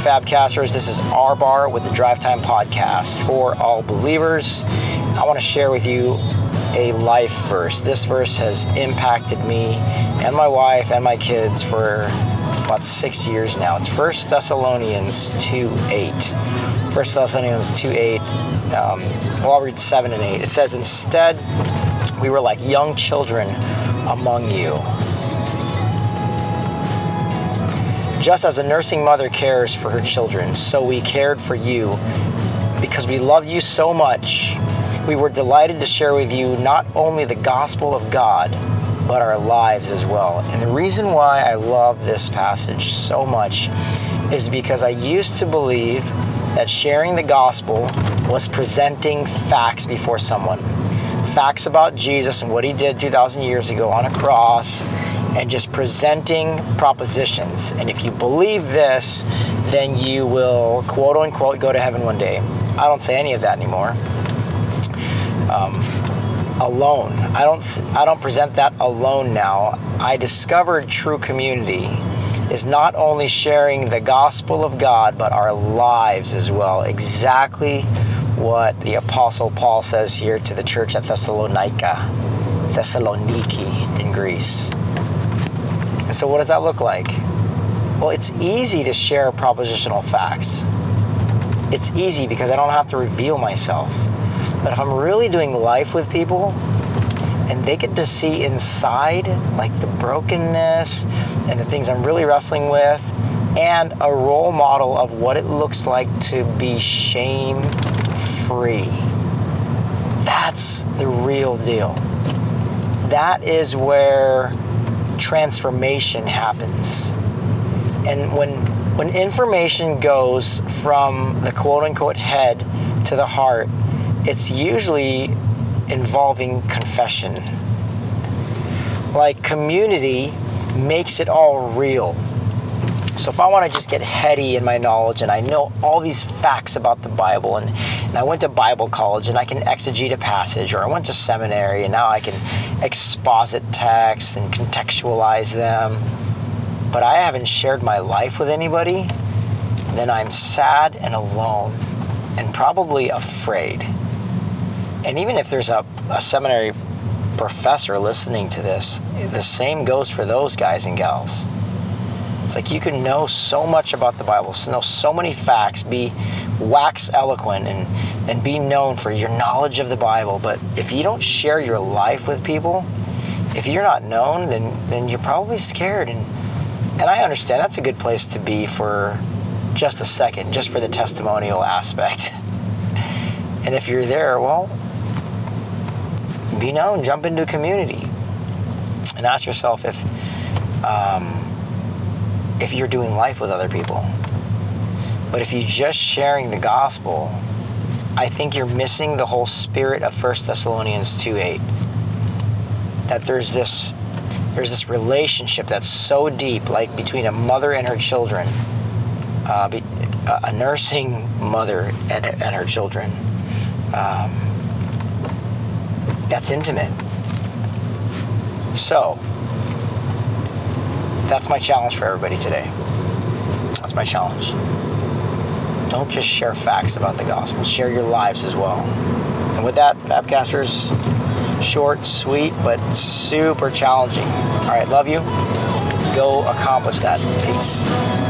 Fabcasters? This is R Bar with the Drive Time Podcast for all believers. I want to share with you a life verse. This verse has impacted me and my wife and my kids for about six years now. It's 1 Thessalonians 2 8. 1 Thessalonians 2 8. Um, well, I'll read 7 and 8. It says, Instead, we were like young children among you. Just as a nursing mother cares for her children, so we cared for you. Because we loved you so much, we were delighted to share with you not only the gospel of God, but our lives as well. And the reason why I love this passage so much is because I used to believe that sharing the gospel was presenting facts before someone. Facts about Jesus and what he did 2,000 years ago on a cross, and just presenting propositions. And if you believe this, then you will quote unquote go to heaven one day. I don't say any of that anymore. Um, alone. I don't I don't present that alone now. I discovered true community is not only sharing the gospel of God but our lives as well. Exactly what the apostle Paul says here to the church at Thessalonica, Thessaloniki in Greece. So what does that look like? Well, it's easy to share propositional facts. It's easy because I don't have to reveal myself. But if I'm really doing life with people and they get to see inside, like the brokenness and the things I'm really wrestling with, and a role model of what it looks like to be shame free, that's the real deal. That is where transformation happens. And when when information goes from the quote unquote head to the heart, it's usually involving confession. Like community makes it all real. So if I want to just get heady in my knowledge and I know all these facts about the Bible and, and I went to Bible college and I can exegete a passage or I went to seminary and now I can exposit texts and contextualize them, but I haven't shared my life with anybody, then I'm sad and alone and probably afraid. And even if there's a, a seminary professor listening to this, the same goes for those guys and gals. It's like you can know so much about the Bible, know so many facts, be wax eloquent, and, and be known for your knowledge of the Bible. But if you don't share your life with people, if you're not known, then, then you're probably scared. And, and I understand that's a good place to be for just a second, just for the testimonial aspect. And if you're there, well, be known, jump into a community, and ask yourself if um, if you're doing life with other people. But if you're just sharing the gospel, I think you're missing the whole spirit of 1 Thessalonians 2 8. That there's this there's this relationship that's so deep, like between a mother and her children, uh, be, a nursing mother and, and her children. Um, that's intimate. So, that's my challenge for everybody today. That's my challenge. Don't just share facts about the gospel, share your lives as well. And with that, Fabcasters, short, sweet, but super challenging. All right, love you. Go accomplish that. Peace.